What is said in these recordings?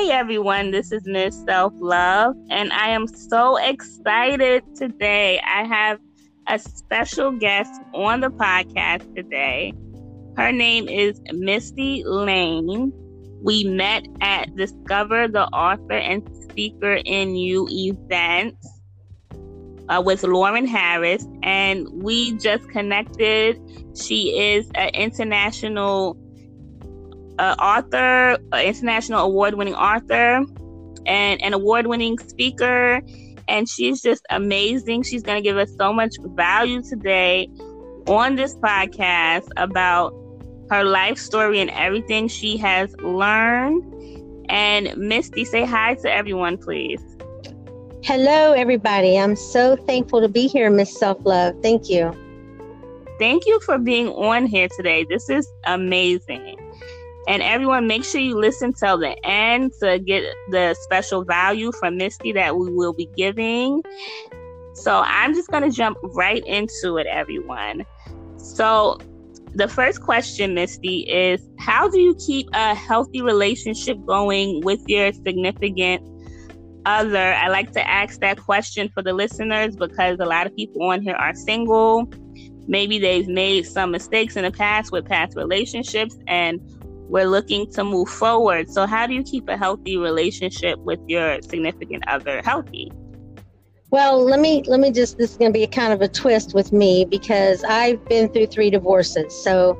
Hey everyone, this is Miss Self Love, and I am so excited today. I have a special guest on the podcast today. Her name is Mistie Layne. We met at Discover the Author and Speaker in You event uh, with Lauren Harris, and we just connected. She is an international uh, author, an international award winning author, and an award winning speaker. And she's just amazing. She's going to give us so much value today on this podcast about her life story and everything she has learned. And Mistie, say hi to everyone, please. Hello, everybody. I'm so thankful to be here, Miss Self Love. Thank you. Thank you for being on here today. This is amazing. And everyone, make sure you listen till the end to get the special value from Mistie that we will be giving. So I'm just going to jump right into it, everyone. So, the first question, Mistie, is how do you keep a healthy relationship going with your significant other? I like to ask that question for the listeners because a lot of people on here are single. Maybe they've made some mistakes in the past with past relationships and we're looking to move forward. So, how do you keep a healthy relationship with your significant other healthy? Well, let me let me just this is going to be a kind of a twist with me because I've been through three divorces. So,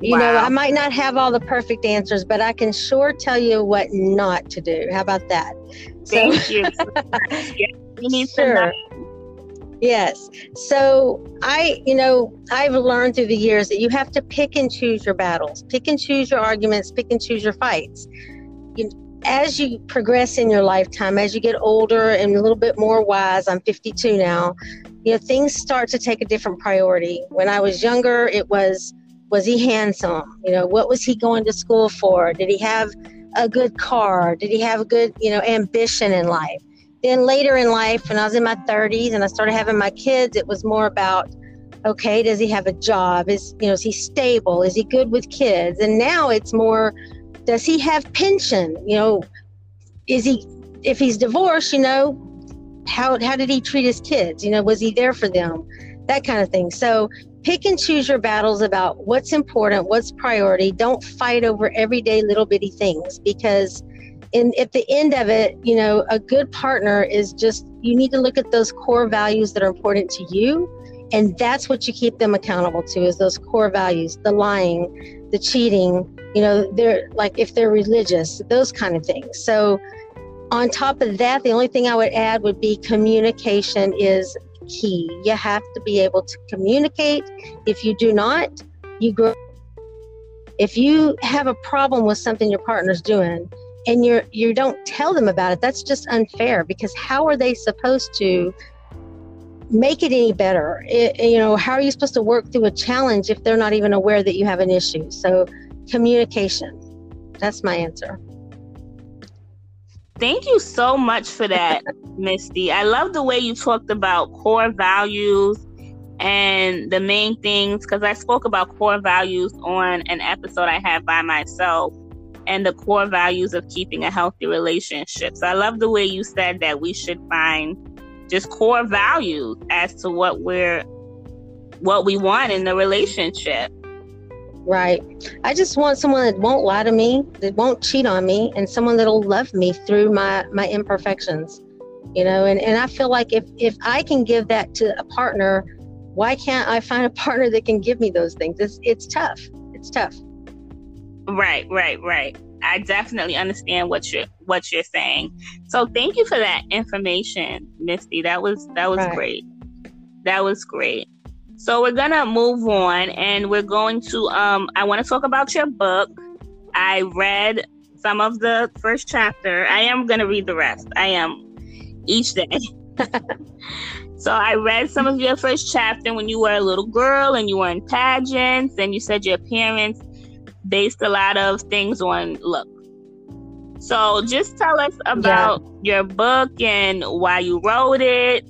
you wow. know, I might not have all the perfect answers, but I can sure tell you what not to do. How about that? Thank so, you. you need sure. Yes. So I, you know, I've learned through the years that you have to pick and choose your battles, pick and choose your arguments, pick and choose your fights. You, as you progress in your lifetime, as you get older and a little bit more wise, I'm 52 now, you know, things start to take a different priority. When I was younger, it was, was he handsome? You know, what was he going to school for? Did he have a good car? Did he have a good, you know, ambition in life? Then later in life, when I was in my 30s and I started having my kids, it was more about, okay, does he have a job? Is you know, is he stable? Is he good with kids? And now it's more, does he have pension? You know, is he if he's divorced? You know, how how did he treat his kids? You know, was he there for them? That kind of thing. So pick and choose your battles about what's important, what's priority. Don't fight over everyday little bitty things because and at the end of it, you know, a good partner is just you need to look at those core values that are important to you. And that's what you keep them accountable to is those core values, the lying, the cheating, you know, they're like if they're religious, those kind of things. So on top of that, the only thing I would add would be communication is key. You have to be able to communicate. If you do not, you grow. If you have a problem with something your partner's doing, and you're you don't tell them about it. That's just unfair because how are they supposed to make it any better? It, you know how are you supposed to work through a challenge if they're not even aware that you have an issue? So communication. That's my answer. Thank you so much for that mistie. I love the way you talked about core values and the main things because i spoke about core values on an episode i had by myself and the core values of keeping a healthy relationship. So I love the way you said that we should find just core values as to what we're what we want in the relationship. Right. I just want someone that won't lie to me, that won't cheat on me, and someone that'll love me through my my imperfections. You know, and, and I feel like if if I can give that to a partner, why can't I find a partner that can give me those things? It's it's tough. It's tough. Right, right, right. I definitely understand what you're what you're saying. So thank you for that information, Mistie. That was that was right. great. That was great. So we're gonna move on and we're going to um I want to talk about your book. I read some of the first chapter. I am gonna read the rest. I am each day. so I read some of your first chapter when you were a little girl and you were in pageants and you said your parents based a lot of things on look. So just tell us about yeah. your book and why you wrote it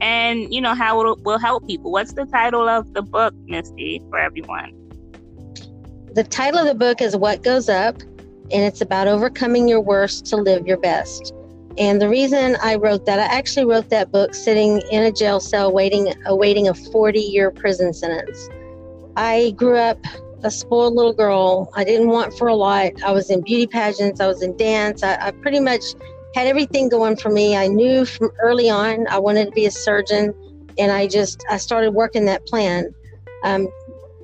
and you know how it will help people. What's the title of the book, Mistie, for everyone? The title of the book is What Goes Up and it's about overcoming your worst to live your best. And the reason I wrote that, I actually wrote that book sitting in a jail cell waiting awaiting a 40 year prison sentence. I grew up a spoiled little girl. I didn't want for a lot. I was in beauty pageants, I was in dance. I, I pretty much had everything going for me. I knew from early on I wanted to be a surgeon, and I just I started working that plan. Um,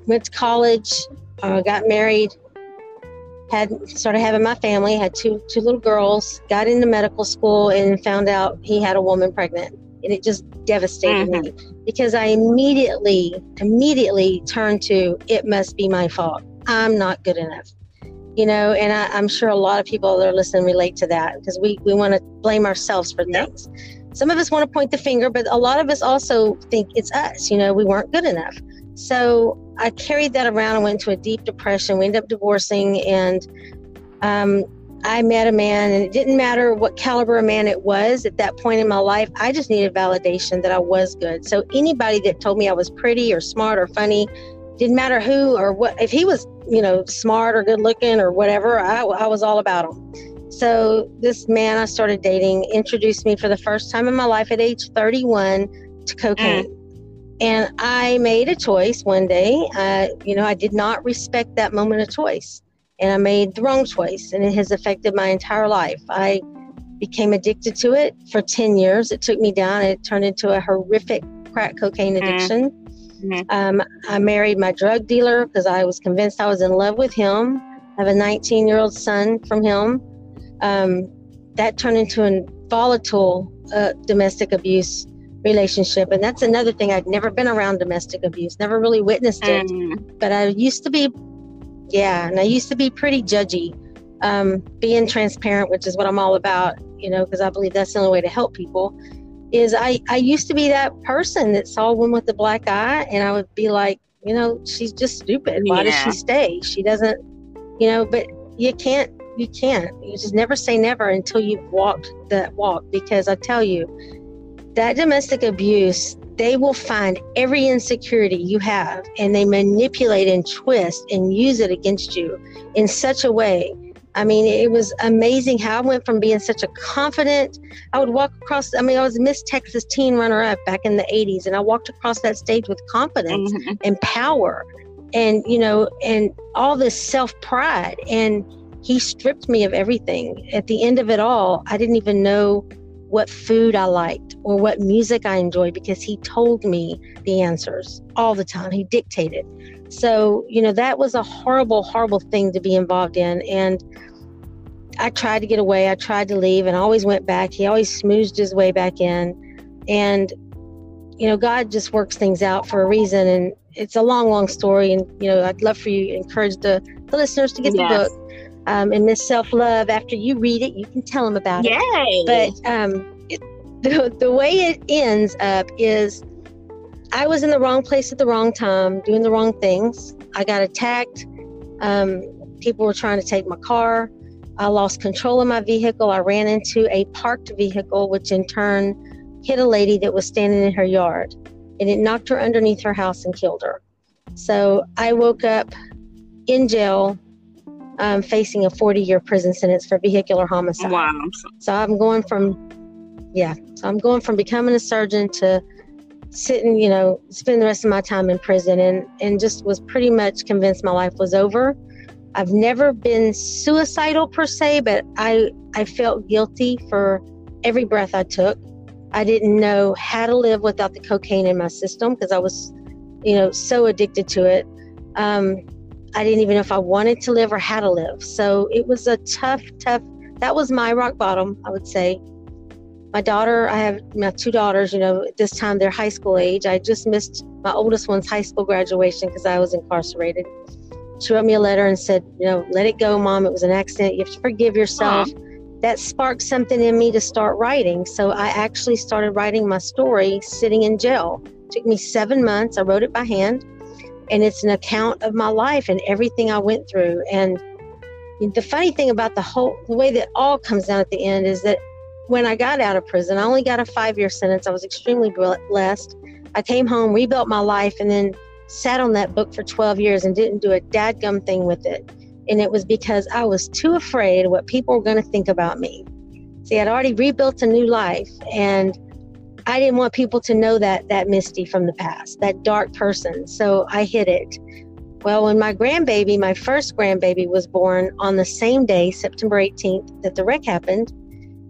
went to college, uh, got married, had started having my family, had two two little girls, got into medical school, and found out he had a woman pregnant, and it just devastated mm-hmm. me because I immediately immediately turned to it must be my fault. I'm not good enough. You know, and I, am sure a lot of people that are listening relate to that because we, we want to blame ourselves for things. Some of us want to point the finger, but a lot of us also think it's us. You know, we weren't good enough. So I carried that around and went into a deep depression. We ended up divorcing, and um, I met a man, and it didn't matter what caliber of man it was at that point in my life. I just needed validation that I was good. So anybody that told me I was pretty or smart or funny, didn't matter who or what, if he was, you know, smart or good looking or whatever, I, I was all about him. So this man I started dating introduced me for the first time in my life at age 31 to cocaine. Mm. And I made a choice one day. Uh, you know, I did not respect that moment of choice. And I made the wrong choice, and it has affected my entire life. I became addicted to it for 10 years. It took me down. It turned into a horrific crack cocaine mm-hmm. addiction. Mm-hmm. Um, I married my drug dealer because I was convinced I was in love with him. I have a 19 year old son from him. Um, that turned into a volatile uh, domestic abuse relationship. And that's another thing. I'd never been around domestic abuse, never really witnessed it. Mm. But I used to be, yeah, and I used to be pretty judgy. Um, being transparent, which is what I'm all about, you know, because I believe that's the only way to help people. Is I, I used to be that person that saw one with the black eye, and I would be like, you know, she's just stupid. Why yeah. does she stay? She doesn't, you know, but you can't, you can't. You just never say never until you've walked that walk because I tell you, that domestic abuse, they will find every insecurity you have and they manipulate and twist and use it against you in such a way. I mean, it was amazing how I went from being such a confident, I would walk across, I mean, I was Miss Texas teen runner up back in the 80s, and I walked across that stage with confidence mm-hmm. and power and, you know, and all this self pride. And he stripped me of everything. At the end of it all, I didn't even know what food I liked or what music I enjoyed because he told me the answers all the time. He dictated. So, you know, that was a horrible, horrible thing to be involved in. And I tried to get away. I tried to leave and always went back. He always smoothed his way back in. And, you know, God just works things out for a reason. And it's a long, long story. And, you know, I'd love for you to encourage the, the listeners to get yes. the book um, and Miss Self Love. After you read it, you can tell them about Yay. it. But um, it, the, the way it ends up is I was in the wrong place at the wrong time, doing the wrong things. I got attacked. Um, people were trying to take my car. I lost control of my vehicle. I ran into a parked vehicle, which in turn hit a lady that was standing in her yard. And it knocked her underneath her house and killed her. So I woke up in jail um, facing a 40 year prison sentence for vehicular homicide. Wow. So I'm going from, yeah, so I'm going from becoming a surgeon to sitting, you know, spend the rest of my time in prison and, and just was pretty much convinced my life was over. I've never been suicidal per se, but I, I felt guilty for every breath I took. I didn't know how to live without the cocaine in my system because I was, you know, so addicted to it. Um, I didn't even know if I wanted to live or how to live. So it was a tough, tough. That was my rock bottom, I would say. My daughter, I have my two daughters, you know, at this time they're high school age. I just missed my oldest one's high school graduation because I was incarcerated. She wrote me a letter and said, you know, let it go, mom. It was an accident. You have to forgive yourself. Aww. That sparked something in me to start writing. So I actually started writing my story sitting in jail. It took me seven months. I wrote it by hand and it's an account of my life and everything I went through. And the funny thing about the whole the way that all comes down at the end is that when I got out of prison, I only got a five year sentence. I was extremely blessed. I came home, rebuilt my life, and then sat on that book for 12 years and didn't do a dadgum thing with it. And it was because I was too afraid of what people were going to think about me. See, I'd already rebuilt a new life and I didn't want people to know that that Mistie from the past, that dark person. So I hid it. Well, when my grandbaby, my first grandbaby, was born on the same day, September 18th, that the wreck happened,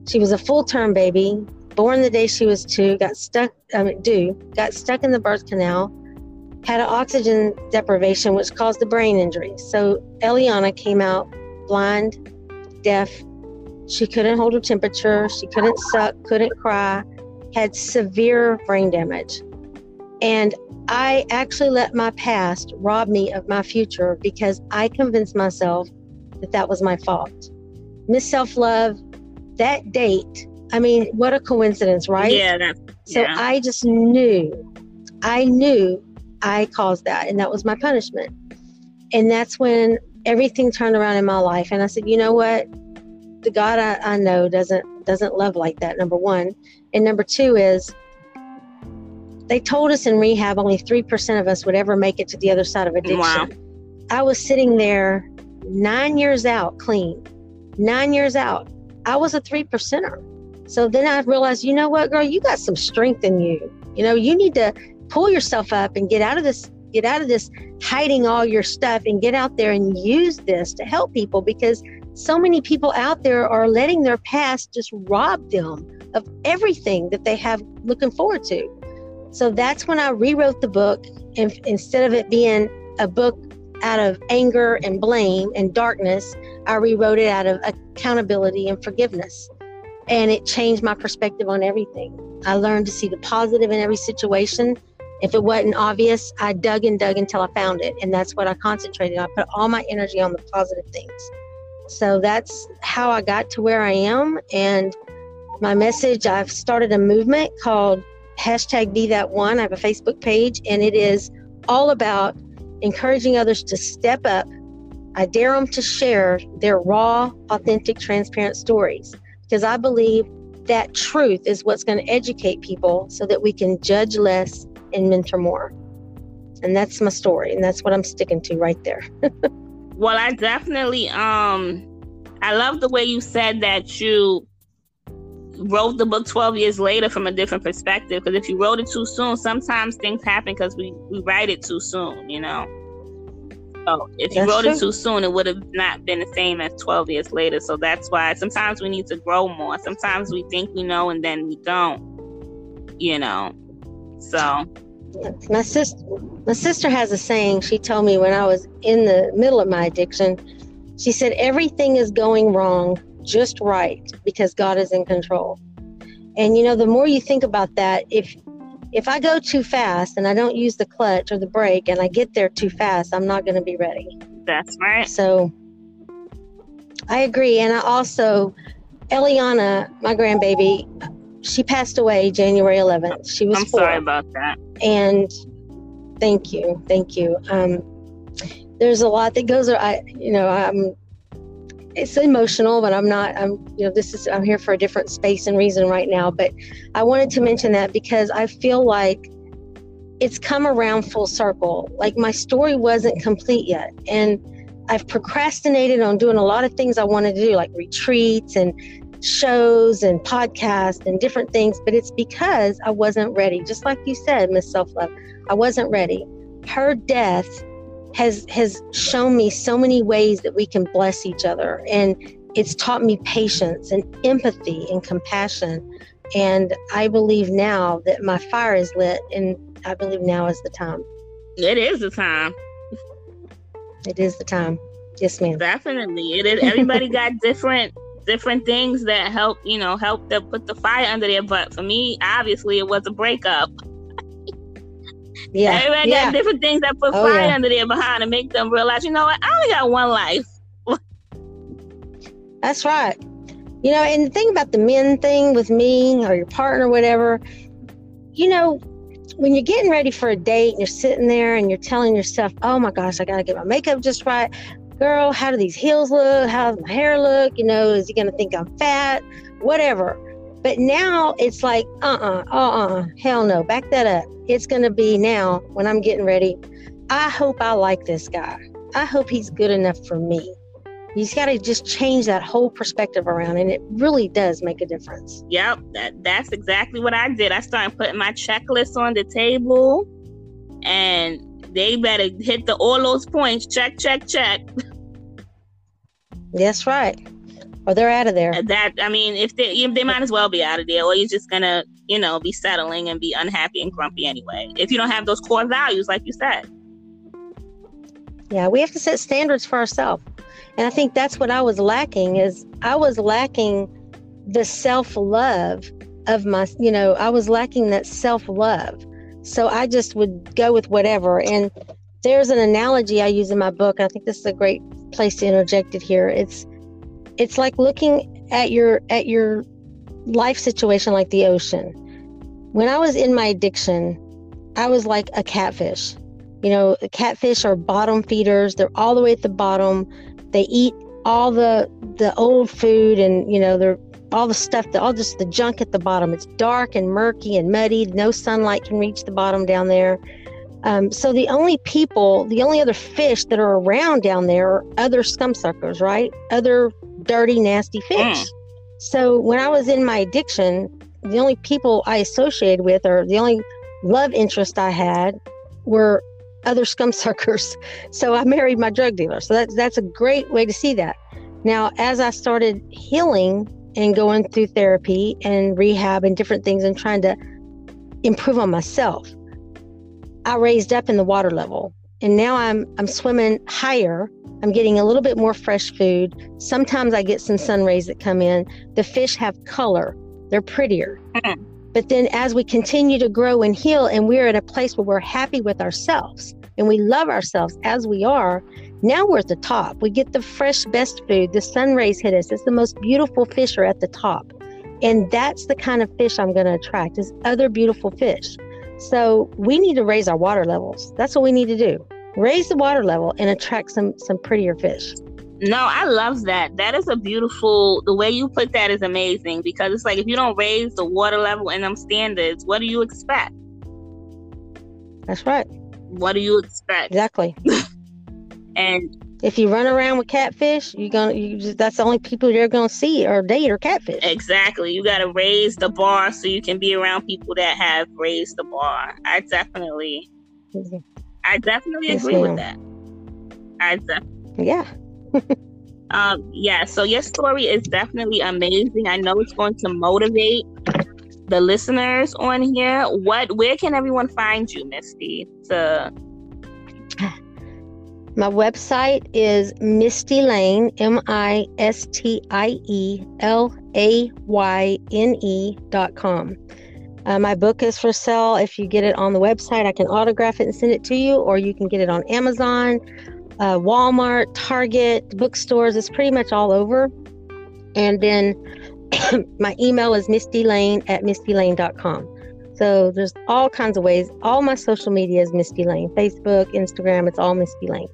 she was a full term baby, born the day she was two, got stuck, I mean, due, got stuck in the birth canal, had an oxygen deprivation, which caused a brain injury. So Eliana came out blind, deaf. She couldn't hold her temperature. She couldn't suck, couldn't cry, had severe brain damage. And I actually let my past rob me of my future because I convinced myself that that was my fault. Miss Self Love, that date, I mean, what a coincidence, right? Yeah. That, so yeah. I just knew, I knew I caused that, and that was my punishment. And that's when everything turned around in my life. And I said, you know what? The God I, I know doesn't doesn't love like that. Number one, and number two is they told us in rehab only 3% of us would ever make it to the other side of addiction. Wow. I was sitting there nine years out clean, nine years out. I was a three percenter. So then I realized, you know what, girl, you got some strength in you. You know, you need to pull yourself up and get out of this, get out of this hiding all your stuff and get out there and use this to help people because so many people out there are letting their past just rob them of everything that they have looking forward to. So that's when I rewrote the book. And instead of it being a book out of anger and blame and darkness, I rewrote it out of accountability and forgiveness. And it changed my perspective on everything. I learned to see the positive in every situation. If it wasn't obvious, I dug and dug until I found it. And that's what I concentrated on. I put all my energy on the positive things. So that's how I got to where I am. And my message I've started a movement called hashtag be that one. I have a Facebook page, and it is all about encouraging others to step up. I dare them to share their raw, authentic, transparent stories because I believe that truth is what's going to educate people so that we can judge less and mentor more. And that's my story, and that's what I'm sticking to right there. well, I definitely um I love the way you said that you wrote the book 12 years later from a different perspective because if you wrote it too soon sometimes things happen because we, we write it too soon you know? So if you That's wrote true. it too soon it would have not been the same as 12 years later. So that's why sometimes we need to grow more. Sometimes we think we know and then we don't you know? So. My sister my sister has a saying she told me when I was in the middle of my addiction. She said everything is going wrong just right because God is in control. And you know, the more you think about that, if if I go too fast and I don't use the clutch or the brake and I get there too fast, I'm not going to be ready. that's right So I agree. And I also, Eliana, my grandbaby, she passed away January 11th. She was i'm four. sorry about that And thank you, thank you. Um, there's a lot that goes. I, you know, I'm. It's emotional, but I'm not. I'm. You know, this is. I'm here for a different space and reason right now. But I wanted to mention that because I feel like it's come around full circle. Like my story wasn't complete yet, and I've procrastinated on doing a lot of things I wanted to do, like retreats and shows and podcasts and different things. But it's because I wasn't ready. Just like you said, Miss Self Love, I wasn't ready. Her death has has shown me so many ways that we can bless each other, and it's taught me patience and empathy and compassion. And I believe now that my fire is lit, and I believe now is the time. it is the time It is the time. Yes, ma'am. Definitely, it is. Everybody got different different things that help you know help them put the fire under their butt. For me, obviously, it was a breakup. Yeah. Everybody yeah. got different things that put Oh, fire yeah. under their behind and make them realize, you know what, I only got one life. That's right. You know, and the thing about the men thing with me or your partner, whatever, you know, when you're getting ready for a date and you're sitting there and you're telling yourself, oh my gosh, I got to get my makeup just right. Girl, how do these heels look? How does my hair look? You know, is he going to think I'm fat? Whatever. But now it's like, uh uh-uh, uh, uh, hell no, back that up. It's going to be now when I'm getting ready. I hope I like this guy. I hope he's good enough for me. You just got to just change that whole perspective around, and it really does make a difference. Yep, that, that's exactly what I did. I started putting my checklist on the table, and they better hit the all those points. Check, check, check. That's right. Or they're out of there. Uh, that I mean, if they they might as well be out of there, or you're just gonna you know be settling and be unhappy and grumpy anyway. If you don't have those core values, like you said. Yeah, we have to set standards for ourselves. And I think that's what I was lacking is I was lacking the self-love of my, you know, I was lacking that self-love. So I just would go with whatever. And there's an analogy I use in my book. I think this is a great place to interject it here. It's it's like looking at your at your life situation like the ocean. When I was in my addiction, I was like a catfish. You know, catfish are bottom feeders. They're all the way at the bottom. They eat all the the old food and you know they're all the stuff that all just the junk at the bottom. It's dark and murky and muddy. No sunlight can reach the bottom down there. Um, so the only people, the only other fish that are around down there are other scum suckers, right? Other dirty, nasty fish. Mm. So when I was in my addiction, the only people I associated with, or the only love interest I had, were other scum suckers. So I married my drug dealer. So that's that's a great way to see that. Now, as I started healing and going through therapy and rehab and different things and trying to improve on myself, I raised up in the water level. And now I'm I'm swimming higher. I'm getting a little bit more fresh food. Sometimes I get some sun rays that come in. The fish have color. They're prettier. Mm-hmm. But then as we continue to grow and heal, and we're at a place where we're happy with ourselves and we love ourselves as we are, now we're at the top. We get the fresh, best food. The sun rays hit us. It's the most beautiful fish are at the top. And that's the kind of fish I'm going to attract is other beautiful fish. So we need to raise our water levels. That's what we need to do. Raise the water level and attract some some prettier fish. No, I love that. That is a beautiful. The way you put that is amazing because it's like if you don't raise the water level and them standards, what do you expect? That's right. What do you expect? Exactly. and if you run around with catfish, you're gonna you just, that's the only people you're gonna see or date or catfish. Exactly. You gotta raise the bar so you can be around people that have raised the bar. I definitely, mm-hmm. I definitely yes, agree ma'am. with that. I definitely. Yeah. um, yeah, so your story is definitely amazing. I know it's going to motivate the listeners on here. What where can everyone find you, Mistie? To my website is Mistie Layne, M I S T I E L A Y N E dot com. Uh, my book is for sale. If you get it on the website, I can autograph it and send it to you, or you can get it on Amazon uh, Walmart, Target, bookstores. It's pretty much all over. And then my email is mistielayne at mistielayne.com. So there's all kinds of ways. All my social media is Mistie Layne Facebook, Instagram, it's all Mistie Layne.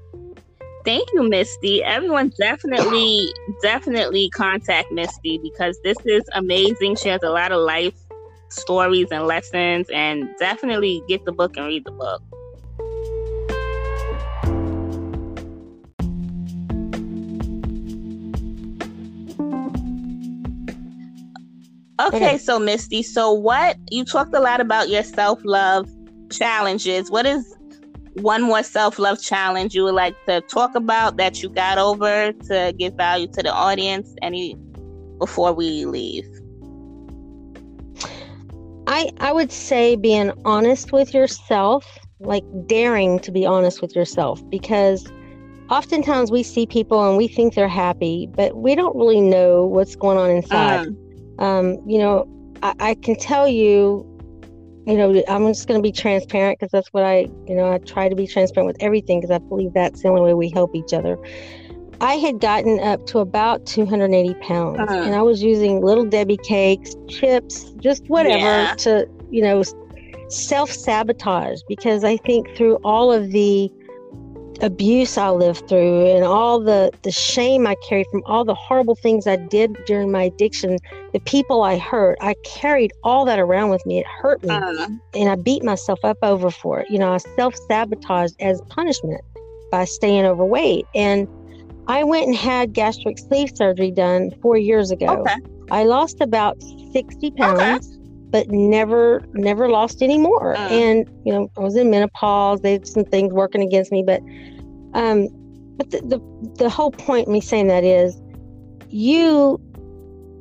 Thank you, Mistie. Everyone definitely, definitely contact Mistie because this is amazing. She has a lot of life stories and lessons, and definitely get the book and read the book. Okay, so Mistie, so what you talked a lot about your self love challenges. What is one more self love challenge you would like to talk about that you got over to give value to the audience? Any before we leave? I I would say being honest with yourself, like daring to be honest with yourself, because oftentimes we see people and we think they're happy, but we don't really know what's going on inside. Um um, you know, I, I can tell you, you know, I'm just going to be transparent because that's what I, you know, I try to be transparent with everything because I believe that's the only way we help each other. I had gotten up to about 280 pounds uh-huh. and I was using little Debbie cakes, chips, just whatever yeah. to, you know, self sabotage because I think through all of the abuse I lived through and all the, the shame I carried from all the horrible things I did during my addiction, the people I hurt, I carried all that around with me. It hurt me. Uh, and I beat myself up over for it. You know, I self sabotaged as punishment by staying overweight. And I went and had gastric sleeve surgery done four years ago. Okay. I lost about 60 pounds. Okay. But never, never lost any more. Mm. And you know, I was in menopause. They had some things working against me, but, um, but the the, the whole point of me saying that is, you,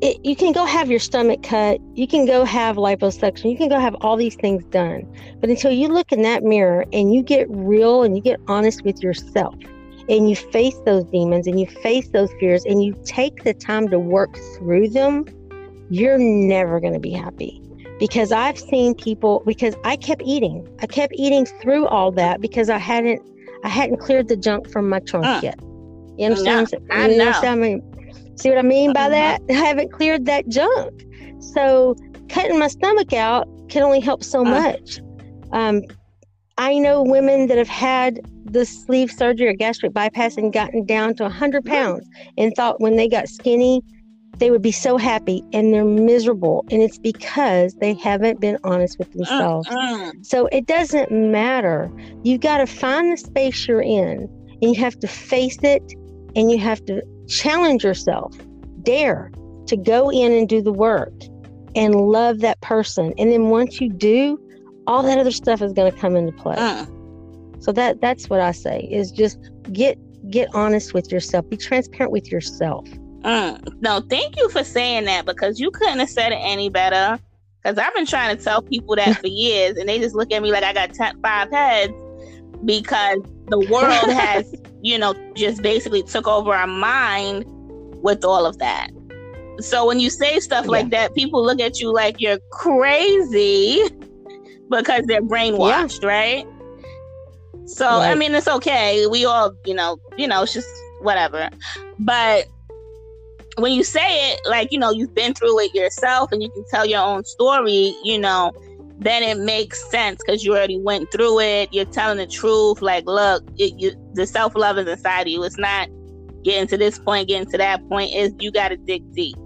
it, you can go have your stomach cut. You can go have liposuction. You can go have all these things done. But until you look in that mirror and you get real and you get honest with yourself, and you face those demons and you face those fears and you take the time to work through them, you're never going to be happy. Because I've seen people because I kept eating. I kept eating through all that because I hadn't I hadn't cleared the junk from my trunk Uh. yet. You understand? No, I you know. understand me? See what I mean by Mhm. that? I haven't cleared that junk. So cutting my stomach out can only help so Uh. much. Um, I know women that have had the sleeve surgery or gastric bypass and gotten down to 100 pounds and thought when they got skinny, they would be so happy and they're miserable. And it's because they haven't been honest with themselves. Mm-mm. So it doesn't matter. You've got to find the space you're in and you have to face it and you have to challenge yourself. Dare to go in and do the work and love that person. And then once you do, all that other stuff is going to come into play. Mm. So that that's what I say is just get get honest with yourself. Be transparent with yourself. Mm. No, thank you for saying that because you couldn't have said it any better. Because I've been trying to tell people that for years, and they just look at me like I got ten, five heads because the world has, you know, just basically took over our mind with all of that. So when you say stuff like that, people look at you like you're crazy because they're brainwashed, right? So I mean, it's okay. We all, you know, you know, it's just whatever. But when you say it, like you know, you've been through it yourself, and you can tell your own story, you know, then it makes sense because you already went through it. You're telling the truth. Like, look, it, you, the self love is inside of you. It's not getting to this point, getting to that point. Is you got to dig deep.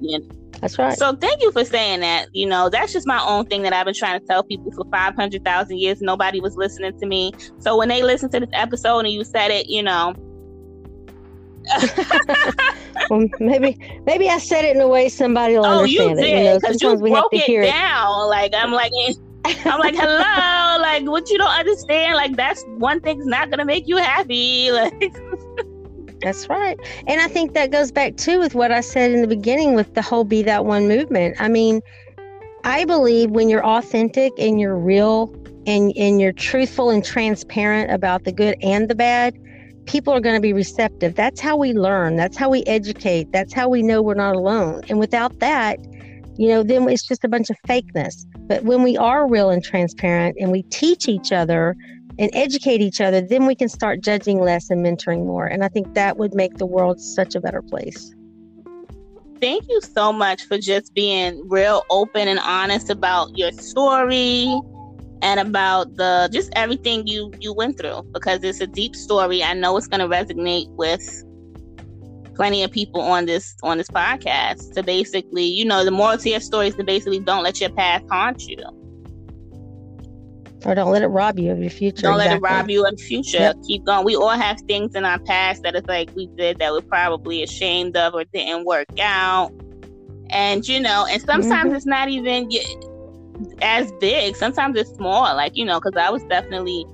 You know? That's right. So thank you for saying that. You know, that's just my own thing that I've been trying to tell people for 500,000 years. Nobody was listening to me. So when they listen to this episode and you said it, you know, well, maybe maybe I said it in a way somebody will oh, you understand it. You did know, sometimes you we have broke to it hear it. down. Like I'm like, eh, I'm like, hello, like what you don't understand. Like that's one thing's not gonna make you happy. Like, That's right. And I think that goes back too with what I said in the beginning with the whole Be That One movement. I mean, I believe when you're authentic and you're real and, and you're truthful and transparent about the good and the bad, people are going to be receptive. That's how we learn. That's how we educate. That's how we know we're not alone. And without that, you know, then it's just a bunch of fakeness. But when we are real and transparent and we teach each other and educate each other, then we can start judging less and mentoring more. And I think that would make the world such a better place. thank you so much for just being real open and honest about your story and about the just everything you you went through because it's a deep story. I know it's going to resonate with plenty of people on this on this podcast to basically, you know, the moral to your story is to basically don't let your past haunt you. Or don't let it rob you of your future. Don't let it rob you of the future. Yep. Keep going. We all have things in our past that it's like we did that we're probably ashamed of or didn't work out. And you know, and sometimes Mm-hmm. it's not even as big. Sometimes it's small. Like you know, because I was definitely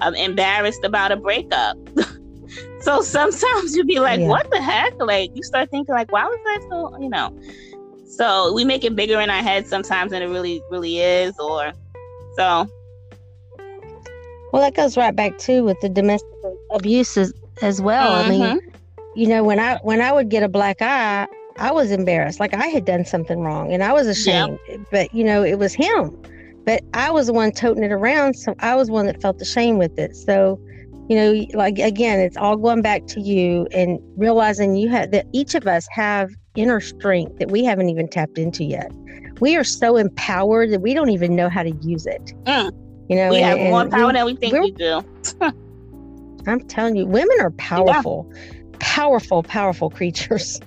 um, embarrassed about a breakup. so sometimes you'd be like, Yeah. "What the heck?" Like you start thinking, like, "Why was I so?" You know. So we make it bigger in our heads sometimes than it really, really is. Or so Well, that goes right back too with the domestic abuse as, as well. I mean, Mhm. you know, when I when I would get a black eye, I was embarrassed, like I had done something wrong, and I was ashamed. But you know, it was him. But I was the one toting it around, so I was one that felt ashamed with it. So, you know, like again, it's all going back to you and realizing you have that each of us have inner strength that we haven't even tapped into yet. We are so empowered that we don't even know how to use it. Mm. You know, we and- have more power we- than we think we do. I'm telling you, women are powerful, powerful, powerful creatures.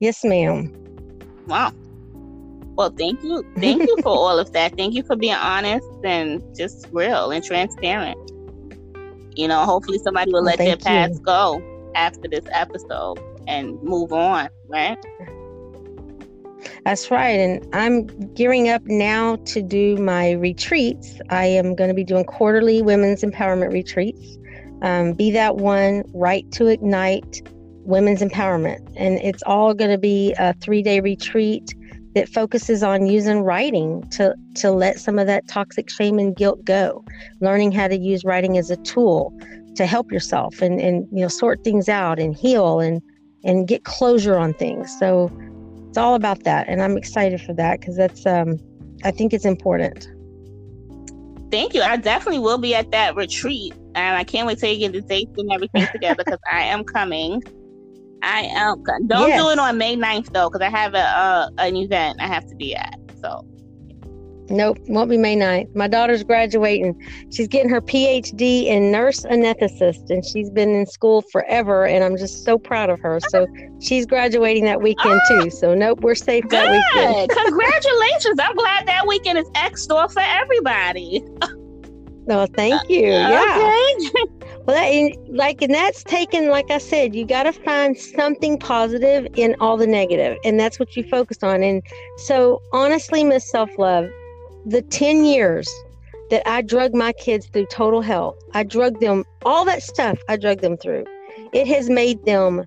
Yes, ma'am. Wow. Well, thank you. Thank you for all of that. Thank you for being honest and just real and transparent. You know, hopefully somebody will Well, let their thank you. past go. after this episode and move on, right? That's right. And I'm gearing up now to do my retreats. I am going to be doing quarterly women's empowerment retreats. Um, be that one, right to ignite women's empowerment. And it's all going to be a three day retreat that focuses on using writing to, to let some of that toxic shame and guilt go, learning how to use writing as a tool to help yourself and, and you know sort things out and heal and and get closure on things. So it's all about that, and I'm excited for that because that's um, I think it's important. Thank you. I definitely will be at that retreat, and I can't wait to get the dates and everything together because I am coming. I am. Don't yes. do it on May 9th though, because I have a uh, an event I have to be at. So Nope, won't be May 9th. My daughter's graduating. She's getting her PhD in nurse anesthetist, and she's been in school forever. And I'm just so proud of her. So she's graduating that weekend oh, too. So nope, we're safe good. that weekend. Congratulations! I'm glad that weekend is X store for everybody. No, thank you. Uh, yeah. Okay. well, that, like, and that's taken, like I said, you got to find something positive in all the negative, and that's what you focus on. And so, honestly, Miss Self Love, the 10 years that I drug my kids through total hell, I drug them, all that stuff I drug them through. It has made them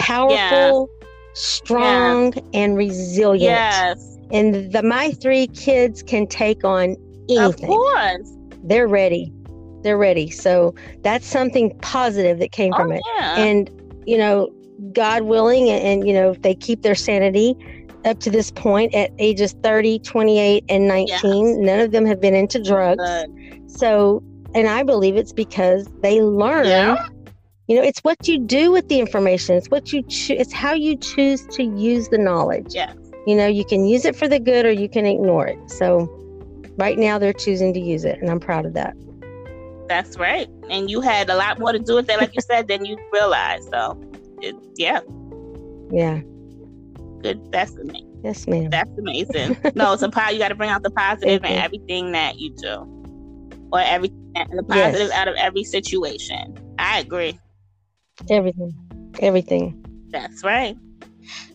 powerful, yeah. strong, yeah. and resilient. Yes. And the my three kids can take on anything. Of course. They're ready. They're ready. So that's something positive that came from oh, it. Yeah. And, you know, God willing, and, and, you know, if they keep their sanity, up to this point at ages 30, 28, and 19. Yes. None of them have been into drugs. Good. So, and I believe it's because they learn. Yeah. You know, it's what you do with the information. It's what you choose. It's how you choose to use the knowledge. Yeah. You know, you can use it for the good or you can ignore it. So, right now they're choosing to use it, and I'm proud of that. That's right. And you had a lot more to do with it, like you said, than you realized. So, it, yeah. Yeah good. That's amazing. Yes, ma'am. That's amazing. no, it's a part. You got to bring out the positive in everything that you do, or everything the positive yes. out of every situation. I agree. Everything, everything. That's right.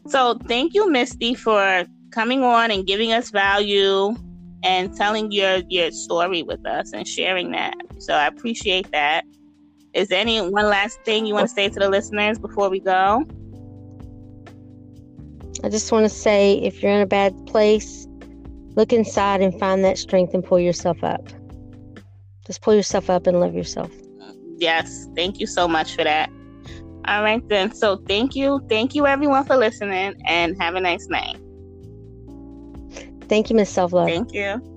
So, thank you, Mistie, for coming on and giving us value and telling your your story with us and sharing that. So, I appreciate that. Is there any one last thing you want to say to the listeners before we go? I just want to say if you're in a bad place, look inside and find that strength and pull yourself up. Just pull yourself up and love yourself. Yes. Thank you so much for that. All right, then. So, thank you. Thank you, everyone, for listening and have a nice night. Thank you, Miss Self Love. Thank you.